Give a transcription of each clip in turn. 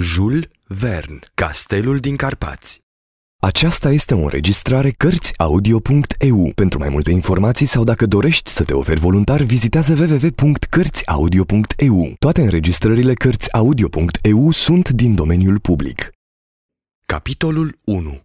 Jules Verne, Castelul din Carpați Aceasta este o înregistrare Cărțiaudio.eu. Pentru mai multe informații sau dacă dorești să te oferi voluntar, vizitează www.cărțiaudio.eu. Toate înregistrările Cărțiaudio.eu sunt din domeniul public. Capitolul 1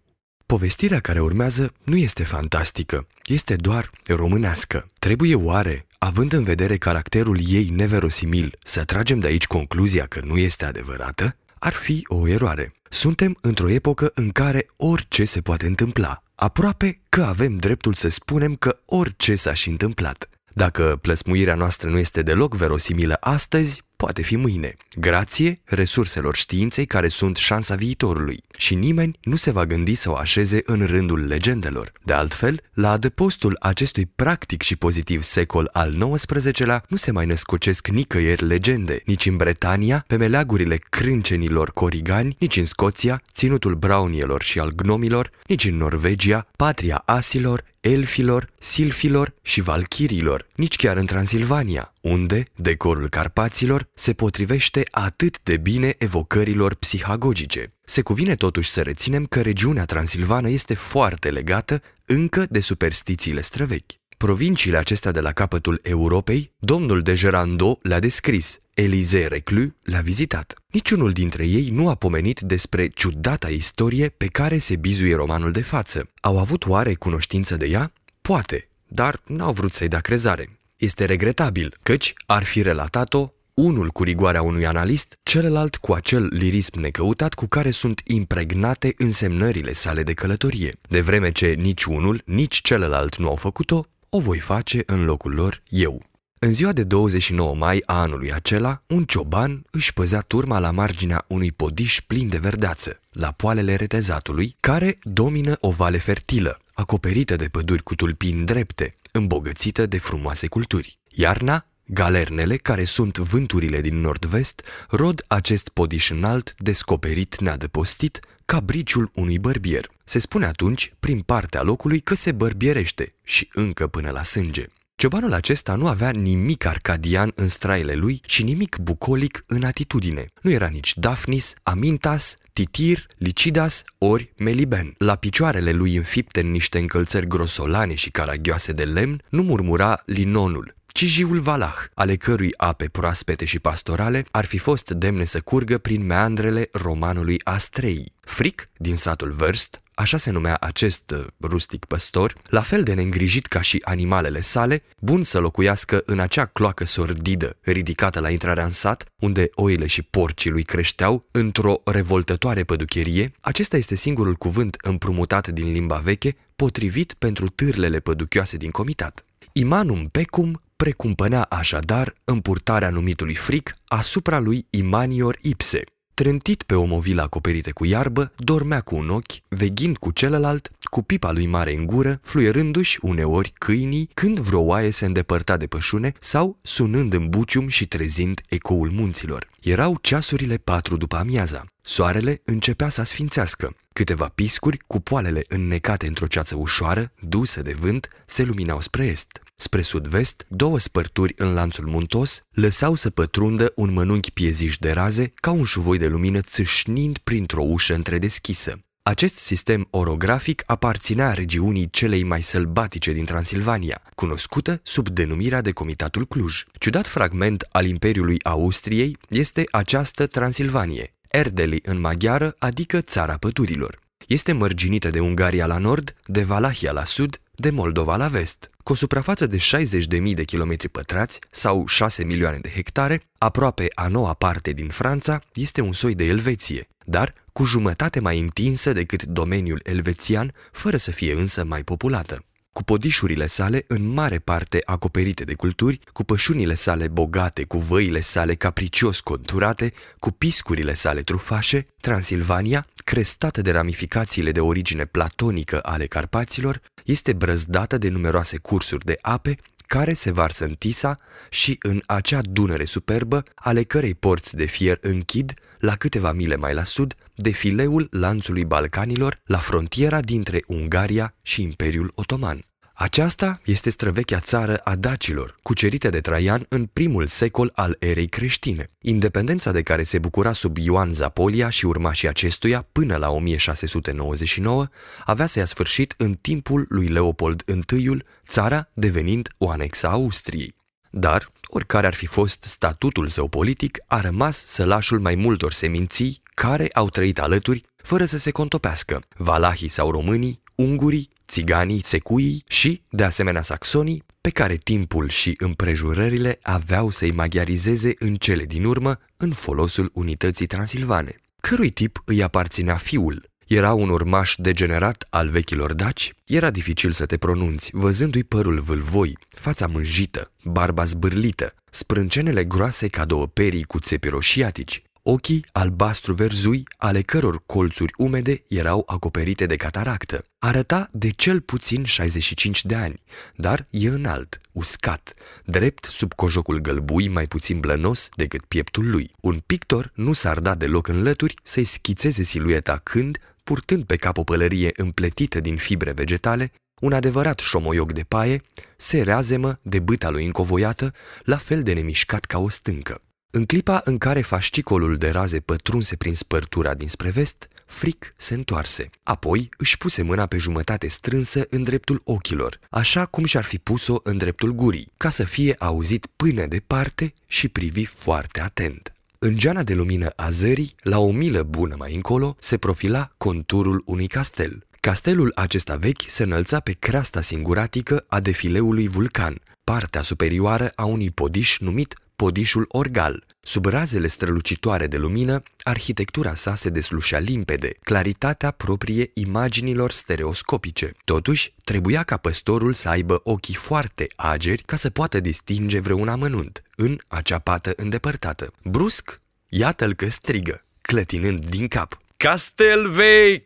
Povestirea care urmează nu este fantastică, este doar românească. Trebuie oare, având în vedere caracterul ei neverosimil, să tragem de aici concluzia că nu este adevărată? Ar fi o eroare. Suntem într-o epocă în care orice se poate întâmpla. Aproape că avem dreptul să spunem că orice s-a și întâmplat. Dacă plăsmuirea noastră nu este deloc verosimilă astăzi, poate fi mâine, grație resurselor științei care sunt șansa viitorului. Și nimeni nu se va gândi să o așeze în rândul legendelor. De altfel, la adăpostul acestui practic și pozitiv secol al XIX-lea nu se mai născocesc nicăieri legende, nici în Bretania, pe meleagurile crâncenilor corigani, nici în Scoția, ținutul braunielor și al gnomilor, nici în Norvegia, patria asilor, elfilor, silfilor și valchirilor, nici chiar în Transilvania, unde decorul Carpaților se potrivește atât de bine evocărilor psihagogice. Se cuvine totuși să reținem că regiunea transilvană este foarte legată încă de superstițiile străvechi. Provinciile acestea de la capătul Europei, domnul de Gerando le-a descris, Elisée Reclus l-a vizitat. Niciunul dintre ei nu a pomenit despre ciudata istorie pe care se bizuie romanul de față. Au avut oare cunoștință de ea? Poate, dar n-au vrut să-i dea crezare. Este regretabil, căci ar fi relatat-o unul cu rigoarea unui analist, celălalt cu acel lirism necăutat cu care sunt impregnate însemnările sale de călătorie. De vreme ce nici unul, nici celălalt nu au făcut-o, o voi face în locul lor eu. În ziua de 29 mai a anului acela, un cioban își păzea turma la marginea unui podiș plin de verdeață, la poalele retezatului, care domină o vale fertilă, acoperită de păduri cu tulpini drepte, îmbogățită de frumoase culturi. Iarna, galernele, care sunt vânturile din nord-vest, rod acest podiș înalt, descoperit neadăpostit, ca briciul unui bărbier. Se spune atunci, prin partea locului, că se bărbierește și încă până la sânge. Ciobanul acesta nu avea nimic arcadian în straile lui și nimic bucolic în atitudine. Nu era nici Daphnis, Amintas, Titir, Licidas ori Meliben. La picioarele lui înfipte în niște încălțări grosolane și caragioase de lemn, nu murmura linonul, ci jiul Valah, ale cărui ape proaspete și pastorale ar fi fost demne să curgă prin meandrele romanului Astrei. Fric, din satul Verst, așa se numea acest uh, rustic păstor, la fel de neîngrijit ca și animalele sale, bun să locuiască în acea cloacă sordidă ridicată la intrarea în sat, unde oile și porcii lui creșteau într-o revoltătoare păducherie, acesta este singurul cuvânt împrumutat din limba veche, potrivit pentru târlele păduchioase din comitat. Imanum pecum precumpănea așadar împurtarea numitului fric asupra lui Imanior Ipse, Trântit pe o movilă acoperită cu iarbă, dormea cu un ochi, veghind cu celălalt, cu pipa lui mare în gură, fluierându-și uneori câinii când vreo oaie se îndepărta de pășune sau sunând în bucium și trezind ecoul munților. Erau ceasurile patru după amiaza. Soarele începea să sfințească. Câteva piscuri, cu poalele înnecate într-o ceață ușoară, dusă de vânt, se luminau spre est. Spre sud-vest, două spărturi în lanțul muntos lăsau să pătrundă un mănunchi pieziș de raze ca un șuvoi de lumină țâșnind printr-o ușă întredeschisă. Acest sistem orografic aparținea regiunii celei mai sălbatice din Transilvania, cunoscută sub denumirea de Comitatul Cluj. Ciudat fragment al Imperiului Austriei este această Transilvanie, Erdeli în maghiară, adică țara pădurilor. Este mărginită de Ungaria la nord, de Valahia la sud, de Moldova la vest. Cu o suprafață de 60.000 de kilometri pătrați sau 6 milioane de hectare, aproape a noua parte din Franța este un soi de Elveție, dar cu jumătate mai întinsă decât domeniul elvețian, fără să fie însă mai populată cu podișurile sale în mare parte acoperite de culturi, cu pășunile sale bogate, cu văile sale capricios conturate, cu piscurile sale trufașe, Transilvania, crestată de ramificațiile de origine platonică ale Carpaților, este brăzdată de numeroase cursuri de ape care se varsă în Tisa și în acea dunăre superbă, ale cărei porți de fier închid, la câteva mile mai la sud, defileul lanțului Balcanilor la frontiera dintre Ungaria și Imperiul Otoman. Aceasta este străvechea țară a dacilor, cucerite de Traian în primul secol al erei creștine. Independența de care se bucura sub Ioan Zapolia și urmașii acestuia până la 1699 avea să ia sfârșit în timpul lui Leopold I, țara devenind o anexă a Austriei. Dar, oricare ar fi fost statutul său politic, a rămas sălașul mai multor seminții care au trăit alături fără să se contopească. Valahii sau românii, ungurii, țiganii, secuii și, de asemenea, saxonii, pe care timpul și împrejurările aveau să-i maghiarizeze în cele din urmă în folosul unității transilvane. Cărui tip îi aparținea fiul? Era un urmaș degenerat al vechilor daci? Era dificil să te pronunți, văzându-i părul vâlvoi, fața mânjită, barba zbârlită, sprâncenele groase ca două perii cu țepi roșiatici, ochii albastru-verzui, ale căror colțuri umede erau acoperite de cataractă. Arăta de cel puțin 65 de ani, dar e înalt, uscat, drept sub cojocul gălbui mai puțin blănos decât pieptul lui. Un pictor nu s-ar da deloc în lături să-i schițeze silueta când, purtând pe cap o pălărie împletită din fibre vegetale, un adevărat șomoioc de paie se reazemă de bâta lui încovoiată, la fel de nemișcat ca o stâncă. În clipa în care fascicolul de raze pătrunse prin spărtura dinspre vest, Fric se întoarse. Apoi își puse mâna pe jumătate strânsă în dreptul ochilor, așa cum și-ar fi pus-o în dreptul gurii, ca să fie auzit până departe și privi foarte atent. În geana de lumină a zării, la o milă bună mai încolo, se profila conturul unui castel. Castelul acesta vechi se înălța pe creasta singuratică a defileului vulcan, partea superioară a unui podiș numit podișul orgal. Sub razele strălucitoare de lumină, arhitectura sa se deslușea limpede, claritatea proprie imaginilor stereoscopice. Totuși, trebuia ca păstorul să aibă ochii foarte ageri ca să poată distinge vreun amănunt în acea pată îndepărtată. Brusc, iată-l că strigă, clătinând din cap. Castel vechi!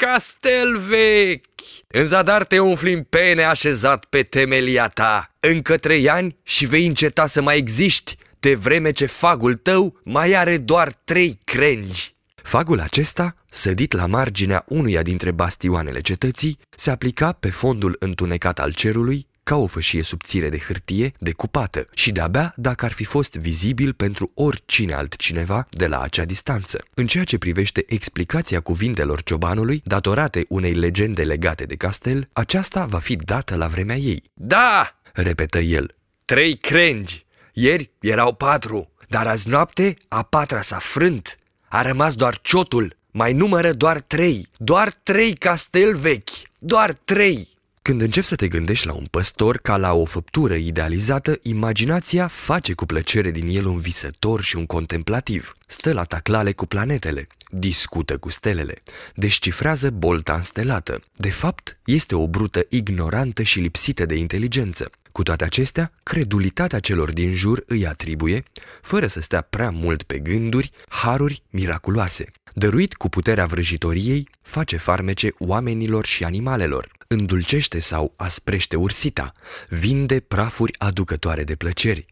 Castel vechi! În zadar te umfli în pene așezat pe temelia ta. Încă trei ani și vei înceta să mai existi, de vreme ce fagul tău mai are doar trei crengi. Fagul acesta, sădit la marginea unuia dintre bastioanele cetății, se aplica pe fondul întunecat al cerului ca o fășie subțire de hârtie decupată și de-abia dacă ar fi fost vizibil pentru oricine altcineva de la acea distanță. În ceea ce privește explicația cuvintelor ciobanului, datorate unei legende legate de castel, aceasta va fi dată la vremea ei. Da! repetă el. Trei crengi! Ieri erau patru, dar azi noapte a patra s-a frânt. A rămas doar ciotul, mai numără doar trei, doar trei castel vechi, doar trei. Când începi să te gândești la un păstor ca la o făptură idealizată, imaginația face cu plăcere din el un visător și un contemplativ. Stă la taclale cu planetele, discută cu stelele, descifrează bolta înstelată. De fapt, este o brută ignorantă și lipsită de inteligență. Cu toate acestea, credulitatea celor din jur îi atribuie, fără să stea prea mult pe gânduri, haruri miraculoase. Dăruit cu puterea vrăjitoriei, face farmece oamenilor și animalelor, îndulcește sau asprește ursita, vinde prafuri aducătoare de plăceri.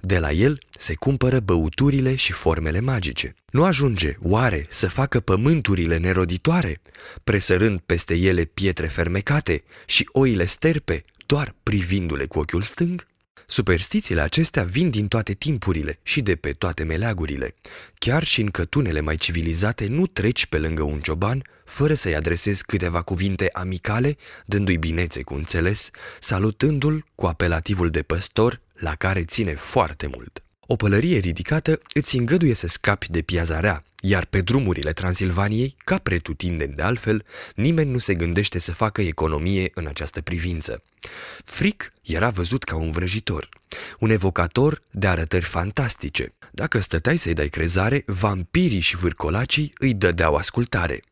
De la el se cumpără băuturile și formele magice. Nu ajunge, oare, să facă pământurile neroditoare, presărând peste ele pietre fermecate și oile sterpe, doar privindu-le cu ochiul stâng? Superstițiile acestea vin din toate timpurile și de pe toate meleagurile. Chiar și în cătunele mai civilizate nu treci pe lângă un cioban fără să-i adresezi câteva cuvinte amicale, dându-i binețe cu înțeles, salutându-l cu apelativul de păstor la care ține foarte mult. O pălărie ridicată îți îngăduie să scapi de piaza rea, iar pe drumurile Transilvaniei, ca pretutindeni de altfel, nimeni nu se gândește să facă economie în această privință. Fric era văzut ca un vrăjitor, un evocator de arătări fantastice. Dacă stăteai să-i dai crezare, vampirii și vârcolacii îi dădeau ascultare.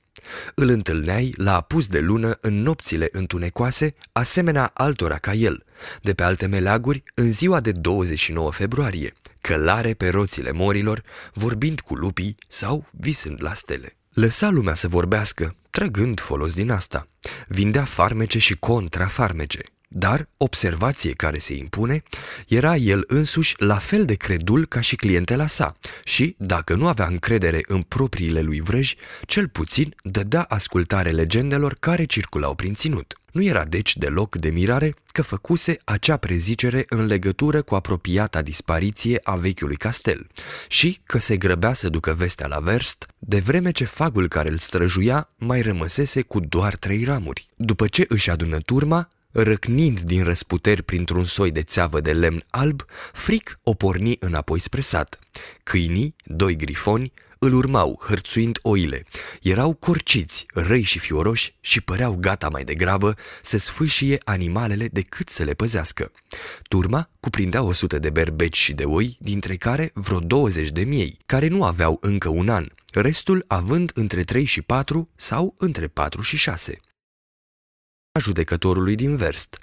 Îl întâlneai la apus de lună în nopțile întunecoase, asemenea altora ca el, de pe alte meleaguri în ziua de 29 februarie, călare pe roțile morilor, vorbind cu lupii sau visând la stele. Lăsa lumea să vorbească, trăgând folos din asta. Vindea farmece și contrafarmece. Dar observație care se impune, era el însuși la fel de credul ca și clientela sa și, dacă nu avea încredere în propriile lui vrăji, cel puțin dădea ascultare legendelor care circulau prin ținut. Nu era deci deloc de mirare că făcuse acea prezicere în legătură cu apropiata dispariție a vechiului castel și că se grăbea să ducă vestea la verst, de vreme ce fagul care îl străjuia mai rămăsese cu doar trei ramuri. După ce își adună turma, Răcnind din răsputeri printr-un soi de țeavă de lemn alb, Fric o porni înapoi spre sat. Câinii, doi grifoni, îl urmau, hărțuind oile. Erau corciți, răi și fioroși și păreau gata mai degrabă să sfâșie animalele decât să le păzească. Turma cuprindea o sută de berbeci și de oi, dintre care vreo 20 de miei, care nu aveau încă un an, restul având între 3 și 4 sau între 4 și 6 a judecătorului din Verst.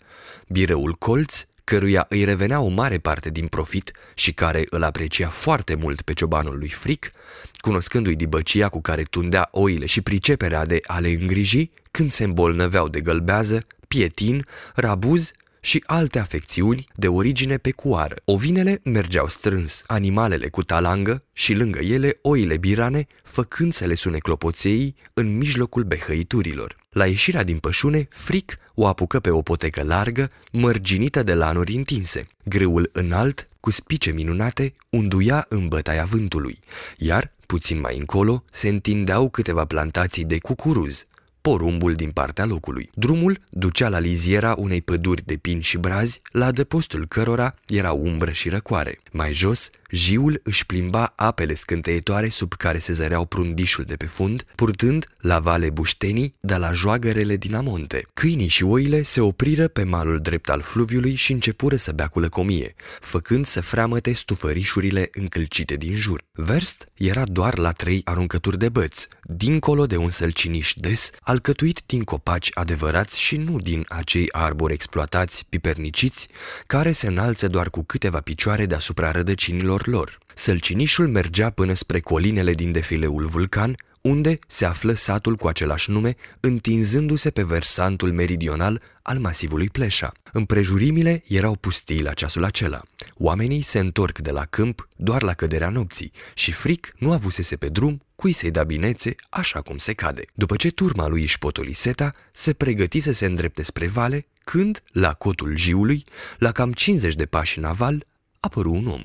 Bireul Colț, căruia îi revenea o mare parte din profit și care îl aprecia foarte mult pe ciobanul lui Fric, cunoscându-i dibăcia cu care tundea oile și priceperea de a le îngriji când se îmbolnăveau de gălbează, pietin, rabuz și alte afecțiuni de origine pecuară. Ovinele mergeau strâns, animalele cu talangă și lângă ele oile birane, făcând să le sune clopoței în mijlocul behăiturilor. La ieșirea din pășune, Fric o apucă pe o potecă largă, mărginită de lanuri întinse. Grâul înalt, cu spice minunate, unduia în bătaia vântului, iar, puțin mai încolo, se întindeau câteva plantații de cucuruz, porumbul din partea locului. Drumul ducea la liziera unei păduri de pini și brazi, la adăpostul cărora era umbră și răcoare. Mai jos, jiul își plimba apele scânteietoare sub care se zăreau prundișul de pe fund, purtând la vale buștenii de la joagărele din amonte. Câinii și oile se opriră pe malul drept al fluviului și începură să bea cu lăcomie, făcând să freamăte stufărișurile încălcite din jur. Verst era doar la trei aruncături de băți, dincolo de un sălciniș des, alcătuit din copaci adevărați și nu din acei arbori exploatați, piperniciți, care se înalță doar cu câteva picioare deasupra rădăcinilor lor. Sălcinișul mergea până spre colinele din defileul vulcan, unde se află satul cu același nume, întinzându-se pe versantul meridional al masivului Pleșa. Împrejurimile erau pustii la ceasul acela. Oamenii se întorc de la câmp doar la căderea nopții și fric nu avusese pe drum cui să-i da binețe așa cum se cade. După ce turma lui își potoli seta, se pregăti să se îndrepte spre vale, când, la cotul jiului, la cam 50 de pași în aval, apăru un om.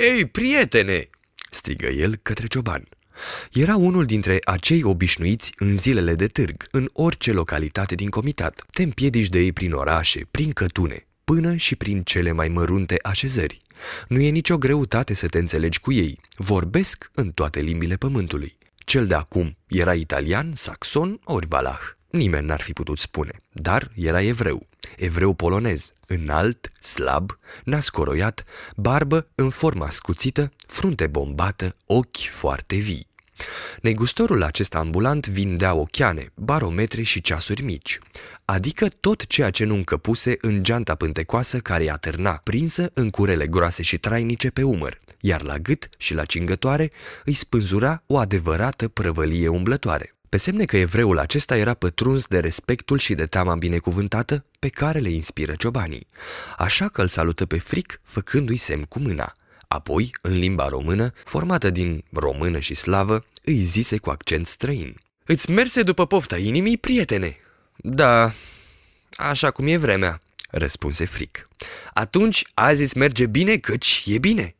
Ei, prietene!" strigă el către cioban. Era unul dintre acei obișnuiți în zilele de târg, în orice localitate din comitat. Te împiedici de ei prin orașe, prin cătune, până și prin cele mai mărunte așezări. Nu e nicio greutate să te înțelegi cu ei. Vorbesc în toate limbile pământului. Cel de acum era italian, saxon ori valah. Nimeni n-ar fi putut spune, dar era evreu. Evreu polonez, înalt, slab, nascoroiat, barbă în forma scuțită, frunte bombată, ochi foarte vii. Negustorul acesta ambulant vindea ochiane, barometre și ceasuri mici, adică tot ceea ce nu încăpuse în geanta pântecoasă care i atârna, prinsă în curele groase și trainice pe umăr, iar la gât și la cingătoare îi spânzura o adevărată prăvălie umblătoare. Pe semne că evreul acesta era pătruns de respectul și de teama binecuvântată pe care le inspiră ciobanii, așa că îl salută pe fric făcându-i semn cu mâna – Apoi, în limba română, formată din română și slavă, îi zise cu accent străin. Îți merse după pofta inimii, prietene? Da, așa cum e vremea, răspunse fric. Atunci, azi îți merge bine căci e bine,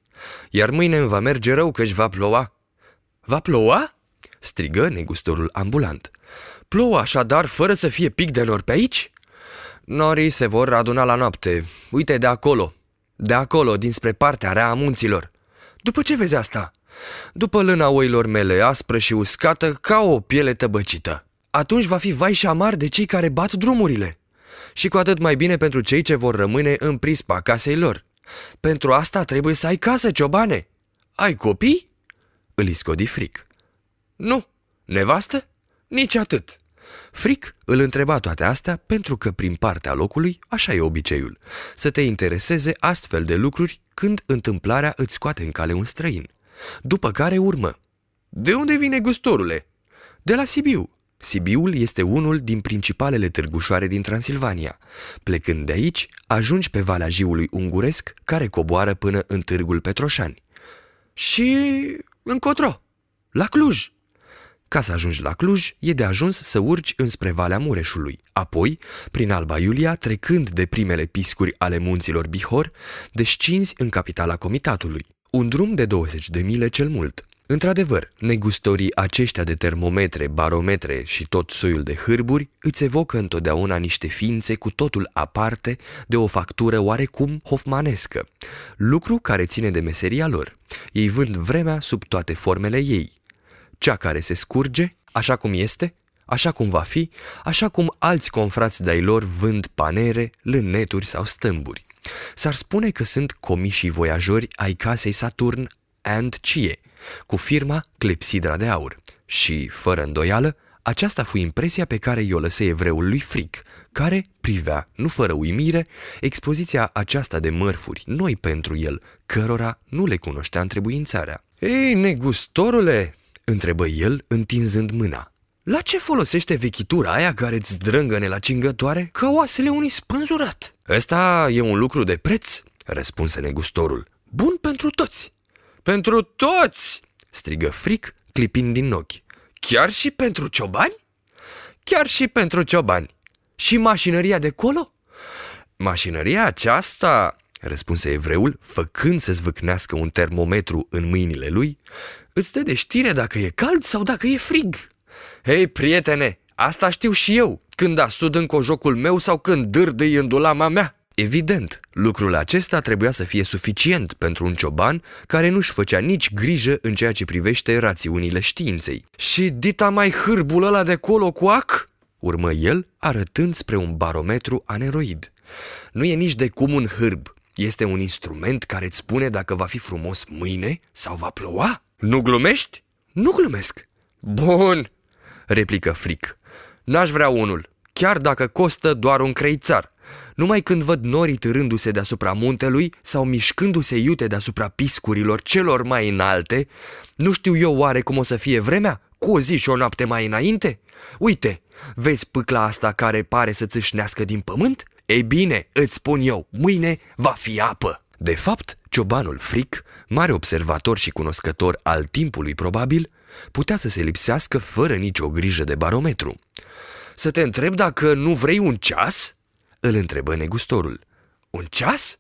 iar mâine îmi va merge rău căci va ploua. Va ploua? Strigă negustorul ambulant. Plouă așadar fără să fie pic de nor pe aici? Norii se vor aduna la noapte. Uite de acolo, de acolo, dinspre partea rea a munților. După ce vezi asta? După lâna oilor mele, aspră și uscată, ca o piele tăbăcită. Atunci va fi vai și amar de cei care bat drumurile. Și cu atât mai bine pentru cei ce vor rămâne în prispa casei lor. Pentru asta trebuie să ai casă, ciobane. Ai copii? Îl iscodi fric. Nu. Nevastă? Nici atât. Fric îl întreba toate astea pentru că prin partea locului așa e obiceiul, să te intereseze astfel de lucruri când întâmplarea îți scoate în cale un străin. După care urmă. De unde vine gustorule? De la Sibiu. Sibiul este unul din principalele târgușoare din Transilvania. Plecând de aici, ajungi pe Valea Jiului Unguresc, care coboară până în Târgul Petroșani. Și încotro, la Cluj. Ca să ajungi la Cluj, e de ajuns să urci înspre Valea Mureșului, apoi, prin Alba Iulia, trecând de primele piscuri ale munților Bihor, descinzi în capitala comitatului. Un drum de 20 de mile cel mult. Într-adevăr, negustorii aceștia de termometre, barometre și tot soiul de hârburi îți evocă întotdeauna niște ființe cu totul aparte de o factură oarecum hofmanescă, lucru care ține de meseria lor. Ei vând vremea sub toate formele ei. Cea care se scurge, așa cum este, așa cum va fi, așa cum alți confrați de-ai lor vând panere, lâneturi sau stâmburi. S-ar spune că sunt comișii voiajori ai casei Saturn and Cie, cu firma Clepsidra de Aur. Și, fără îndoială, aceasta fu impresia pe care i-o lăsă evreul lui Fric, care privea, nu fără uimire, expoziția aceasta de mărfuri, noi pentru el, cărora nu le cunoștea întrebuințarea. Ei, negustorule, întrebă el, întinzând mâna. La ce folosește vechitura aia care îți drângăne la cingătoare ca oasele unui spânzurat? Ăsta e un lucru de preț, răspunse negustorul. Bun pentru toți. Pentru toți, strigă fric, clipind din ochi. Chiar și pentru ciobani? Chiar și pentru ciobani. Și mașinăria de colo? Mașinăria aceasta, răspunse evreul, făcând să zvâcnească un termometru în mâinile lui, îți dă de știre dacă e cald sau dacă e frig. Hei, prietene, asta știu și eu, când asud în cojocul meu sau când dârdâi în dulama mea. Evident, lucrul acesta trebuia să fie suficient pentru un cioban care nu-și făcea nici grijă în ceea ce privește rațiunile științei. Și dita mai hârbul ăla de colo cu ac? Urmă el, arătând spre un barometru aneroid. Nu e nici de cum un hârb. Este un instrument care îți spune dacă va fi frumos mâine sau va ploua. Nu glumești? Nu glumesc. Bun, replică Fric. N-aș vrea unul, chiar dacă costă doar un creițar. Numai când văd norii târându-se deasupra muntelui sau mișcându-se iute deasupra piscurilor celor mai înalte, nu știu eu oare cum o să fie vremea? Cu o zi și o noapte mai înainte? Uite, vezi pâcla asta care pare să țâșnească din pământ? Ei bine, îți spun eu, mâine va fi apă. De fapt, ciobanul fric, mare observator și cunoscător al timpului probabil, putea să se lipsească fără nicio grijă de barometru. Să te întreb dacă nu vrei un ceas? Îl întrebă negustorul. Un ceas?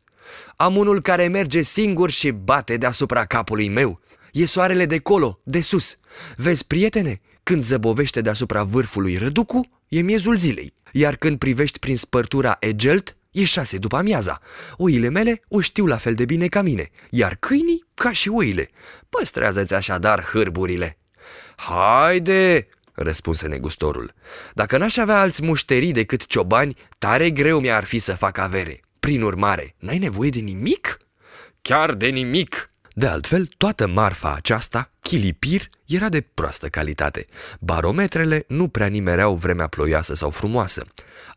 Am unul care merge singur și bate deasupra capului meu. E soarele de colo, de sus. Vezi, prietene, când zăbovește deasupra vârfului răducu, e miezul zilei. Iar când privești prin spărtura Egelt, e șase după amiaza. Oile mele o știu la fel de bine ca mine, iar câinii ca și oile. Păstrează-ți așadar hârburile. Haide, răspunse negustorul. Dacă n-aș avea alți mușterii decât ciobani, tare greu mi-ar fi să fac avere. Prin urmare, n-ai nevoie de nimic? Chiar de nimic! De altfel, toată marfa aceasta, chilipir, era de proastă calitate. Barometrele nu prea nimereau vremea ploioasă sau frumoasă.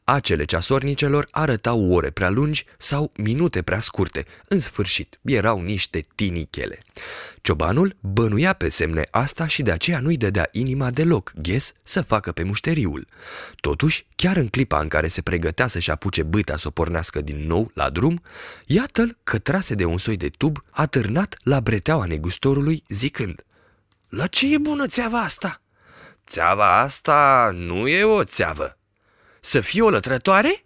Acele ceasornicelor arătau ore prea lungi sau minute prea scurte. În sfârșit, erau niște tinichele. Ciobanul bănuia pe semne asta și de aceea nu-i dădea inima deloc ghes să facă pe mușteriul. Totuși, chiar în clipa în care se pregătea să-și apuce bâta să o pornească din nou la drum, iată-l că trase de un soi de tub atârnat la breteaua negustorului zicând La ce e bună țeava asta?" Țeava asta nu e o țeavă. Să fie o lătrătoare?"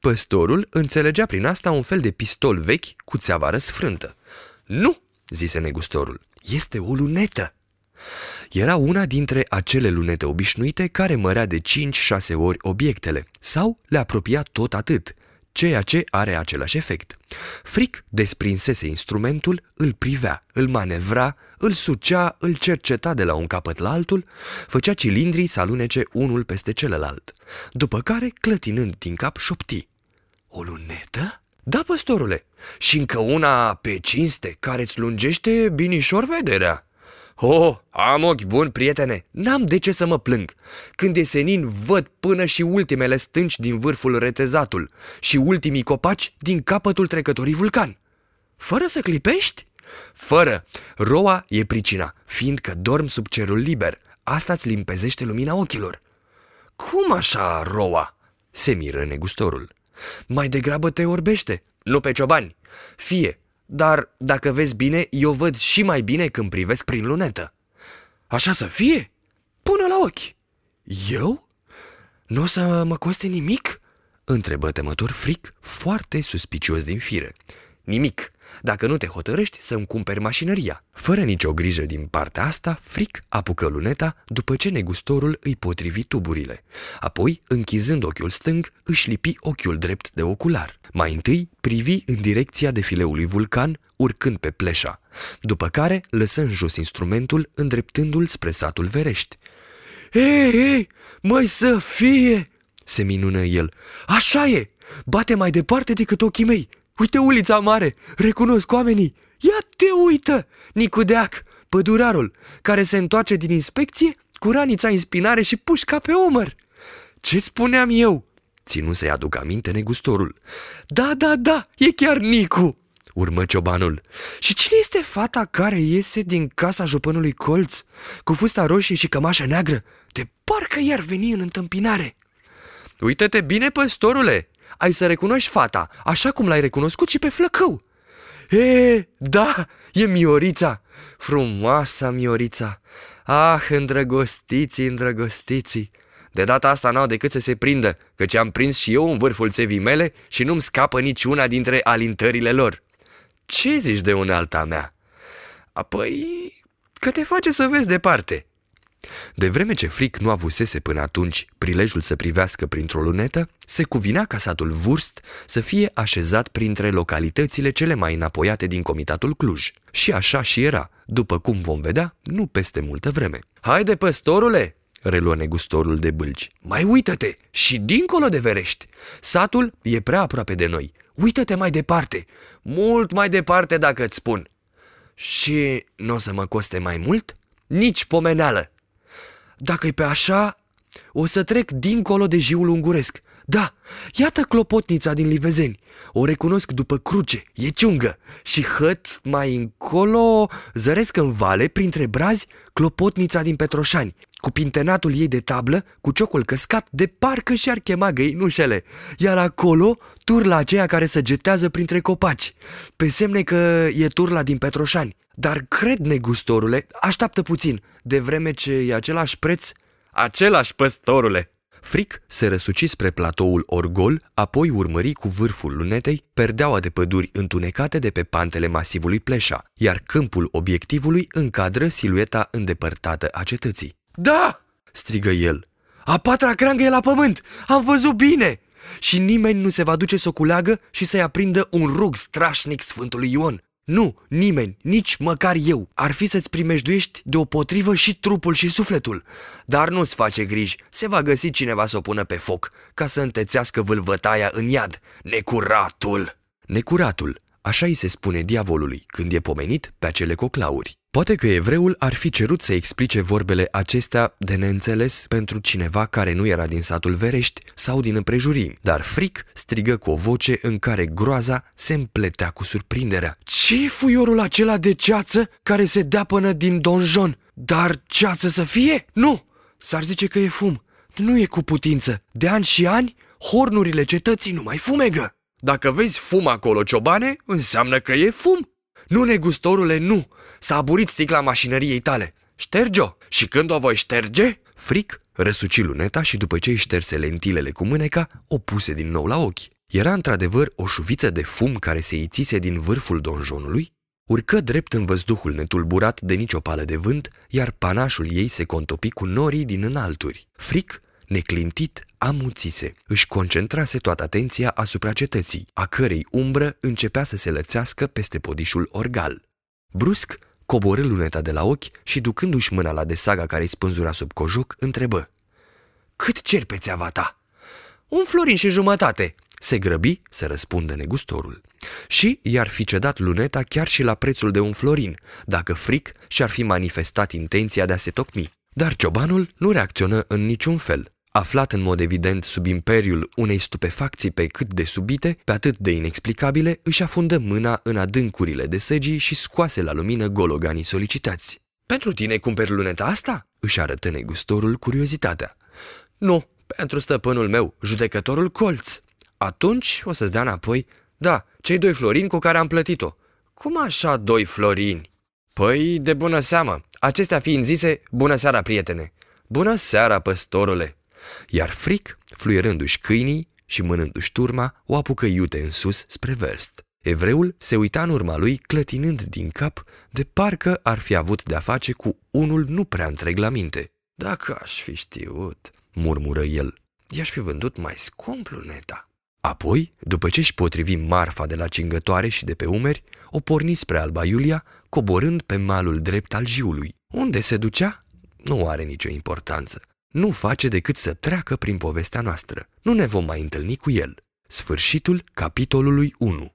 Păstorul înțelegea prin asta un fel de pistol vechi cu țeava răsfrântă. Nu, zise negustorul, este o lunetă. Era una dintre acele lunete obișnuite care mărea de 5-6 ori obiectele sau le apropia tot atât, ceea ce are același efect. Fric desprinsese instrumentul, îl privea, îl manevra, îl sucea, îl cerceta de la un capăt la altul, făcea cilindrii să alunece unul peste celălalt, după care, clătinând din cap, șopti. O lunetă? Da, păstorule, și încă una pe cinste, care îți lungește binișor vederea. Oh, am ochi buni, prietene, n-am de ce să mă plâng. Când e senin, văd până și ultimele stânci din vârful retezatul și ultimii copaci din capătul trecătorii vulcan. Fără să clipești? Fără. Roa e pricina, fiindcă dorm sub cerul liber. Asta îți limpezește lumina ochilor. Cum așa, roa? Se miră negustorul. Mai degrabă te orbește, nu pe ciobani. Fie, dar dacă vezi bine, eu văd și mai bine când privesc prin lunetă. Așa să fie? Până la ochi. Eu? Nu o să mă coste nimic? Întrebă temător fric, foarte suspicios din fire. Nimic, dacă nu te hotărăști să-mi cumperi mașinăria. Fără nicio grijă din partea asta, Fric apucă luneta după ce negustorul îi potrivi tuburile. Apoi, închizând ochiul stâng, își lipi ochiul drept de ocular. Mai întâi, privi în direcția defileului vulcan, urcând pe pleșa. După care, lăsă în jos instrumentul, îndreptându-l spre satul Verești. Ei, ei, măi să fie!" se minună el. Așa e! Bate mai departe decât ochii mei. Uite ulița mare, recunosc oamenii. Ia te uită! Nicudeac, pădurarul, care se întoarce din inspecție cu ranița în spinare și pușca pe omăr. Ce spuneam eu? Ținu să-i aduc aminte negustorul. Da, da, da, e chiar Nicu! Urmă ciobanul. Și cine este fata care iese din casa jupânului Colț, cu fusta roșie și cămașa neagră? De parcă i-ar veni în întâmpinare. Uită-te bine, păstorule! Ai să recunoști fata, așa cum l-ai recunoscut și pe flăcău. E, da, e Miorița, frumoasa Miorița. Ah, îndrăgostiții, îndrăgostiții. De data asta n-au decât să se prindă, căci am prins și eu în vârful țevii mele și nu-mi scapă niciuna dintre alintările lor. Ce zici de unealta mea? Apoi, că te face să vezi departe. De vreme ce Fric nu avusese până atunci prilejul să privească printr-o lunetă, se cuvinea ca satul Vurst să fie așezat printre localitățile cele mai înapoiate din comitatul Cluj. Și așa și era, după cum vom vedea, nu peste multă vreme. Haide, păstorule!" reluă negustorul de bâlci. Mai uită-te și dincolo de verești. Satul e prea aproape de noi. Uită-te mai departe, mult mai departe dacă îți spun. Și nu o să mă coste mai mult? Nici pomeneală. Dacă-i pe așa, o să trec dincolo de jiul unguresc. Da, iată clopotnița din Livezeni. O recunosc după cruce, e ciungă. Și hăt mai încolo zăresc în vale, printre brazi, clopotnița din Petroșani, cu pintenatul ei de tablă, cu ciocul căscat, de parcă și-ar chema găinușele. Iar acolo, turla aceea care se jetează printre copaci, pe semne că e turla din Petroșani. Dar cred, negustorule, așteaptă puțin, de vreme ce e același preț, același păstorule. Fric se răsuci spre platoul Orgol, apoi urmări cu vârful lunetei perdeaua de păduri întunecate de pe pantele masivului Pleșa, iar câmpul obiectivului încadră silueta îndepărtată a cetății. Da!" strigă el. A patra creangă e la pământ! Am văzut bine! Și nimeni nu se va duce să o culeagă și să-i aprindă un rug strașnic Sfântului Ion. Nu, nimeni, nici măcar eu, ar fi să-ți primejduiești deopotrivă și trupul și sufletul. Dar nu-ți face griji, se va găsi cineva să o pună pe foc, ca să întețească vâlvătaia în iad, necuratul. Necuratul, așa îi se spune diavolului când e pomenit pe acele coclauri. Poate că evreul ar fi cerut să explice vorbele acestea de neînțeles pentru cineva care nu era din satul Verești sau din împrejurim, dar Fric strigă cu o voce în care groaza se împletea cu surprinderea. ce fuiorul acela de ceață care se dea până din donjon? Dar ceață să fie? Nu! S-ar zice că e fum. Nu e cu putință. De ani și ani, hornurile cetății nu mai fumegă. Dacă vezi fum acolo, ciobane, înseamnă că e fum. Nu, negustorule, nu! S-a aburit sticla mașinăriei tale. Șterge-o! Și când o voi șterge? Fric răsuci luneta și după ce îi șterse lentilele cu mâneca, o puse din nou la ochi. Era într-adevăr o șuviță de fum care se ițise din vârful donjonului, urcă drept în văzduhul netulburat de nicio pală de vânt, iar panașul ei se contopi cu norii din înalturi. Fric neclintit, amuțise. Își concentrase toată atenția asupra cetății, a cărei umbră începea să se lățească peste podișul orgal. Brusc, coborâ luneta de la ochi și ducându-și mâna la desaga care îi spânzura sub cojoc, întrebă. Cât cer pe țeava ta? Un florin și jumătate, se grăbi să răspundă negustorul. Și i-ar fi cedat luneta chiar și la prețul de un florin, dacă fric și-ar fi manifestat intenția de a se tocmi. Dar ciobanul nu reacționă în niciun fel. Aflat în mod evident sub imperiul unei stupefacții pe cât de subite, pe atât de inexplicabile, își afundă mâna în adâncurile de săgii și scoase la lumină gologanii solicitați. Pentru tine cumperi luneta asta?" își arătă negustorul curiozitatea. Nu, Pentru stăpânul meu, judecătorul colț. Atunci o să-ți dea înapoi, da, cei doi florini cu care am plătit-o. Cum așa doi florini? Păi, de bună seamă, acestea fiind zise, bună seara, prietene. Bună seara, păstorule. Iar fric, fluierându-și câinii și mânându-și turma, o apucă iute în sus spre vest. Evreul se uita în urma lui, clătinând din cap, de parcă ar fi avut de-a face cu unul nu prea întreg la minte. Dacă aș fi știut, murmură el, i-aș fi vândut mai scump luneta. Apoi, după ce își potrivi marfa de la cingătoare și de pe umeri, o porni spre Alba Iulia, coborând pe malul drept al jiului. Unde se ducea? Nu are nicio importanță. Nu face decât să treacă prin povestea noastră. Nu ne vom mai întâlni cu el. Sfârșitul capitolului 1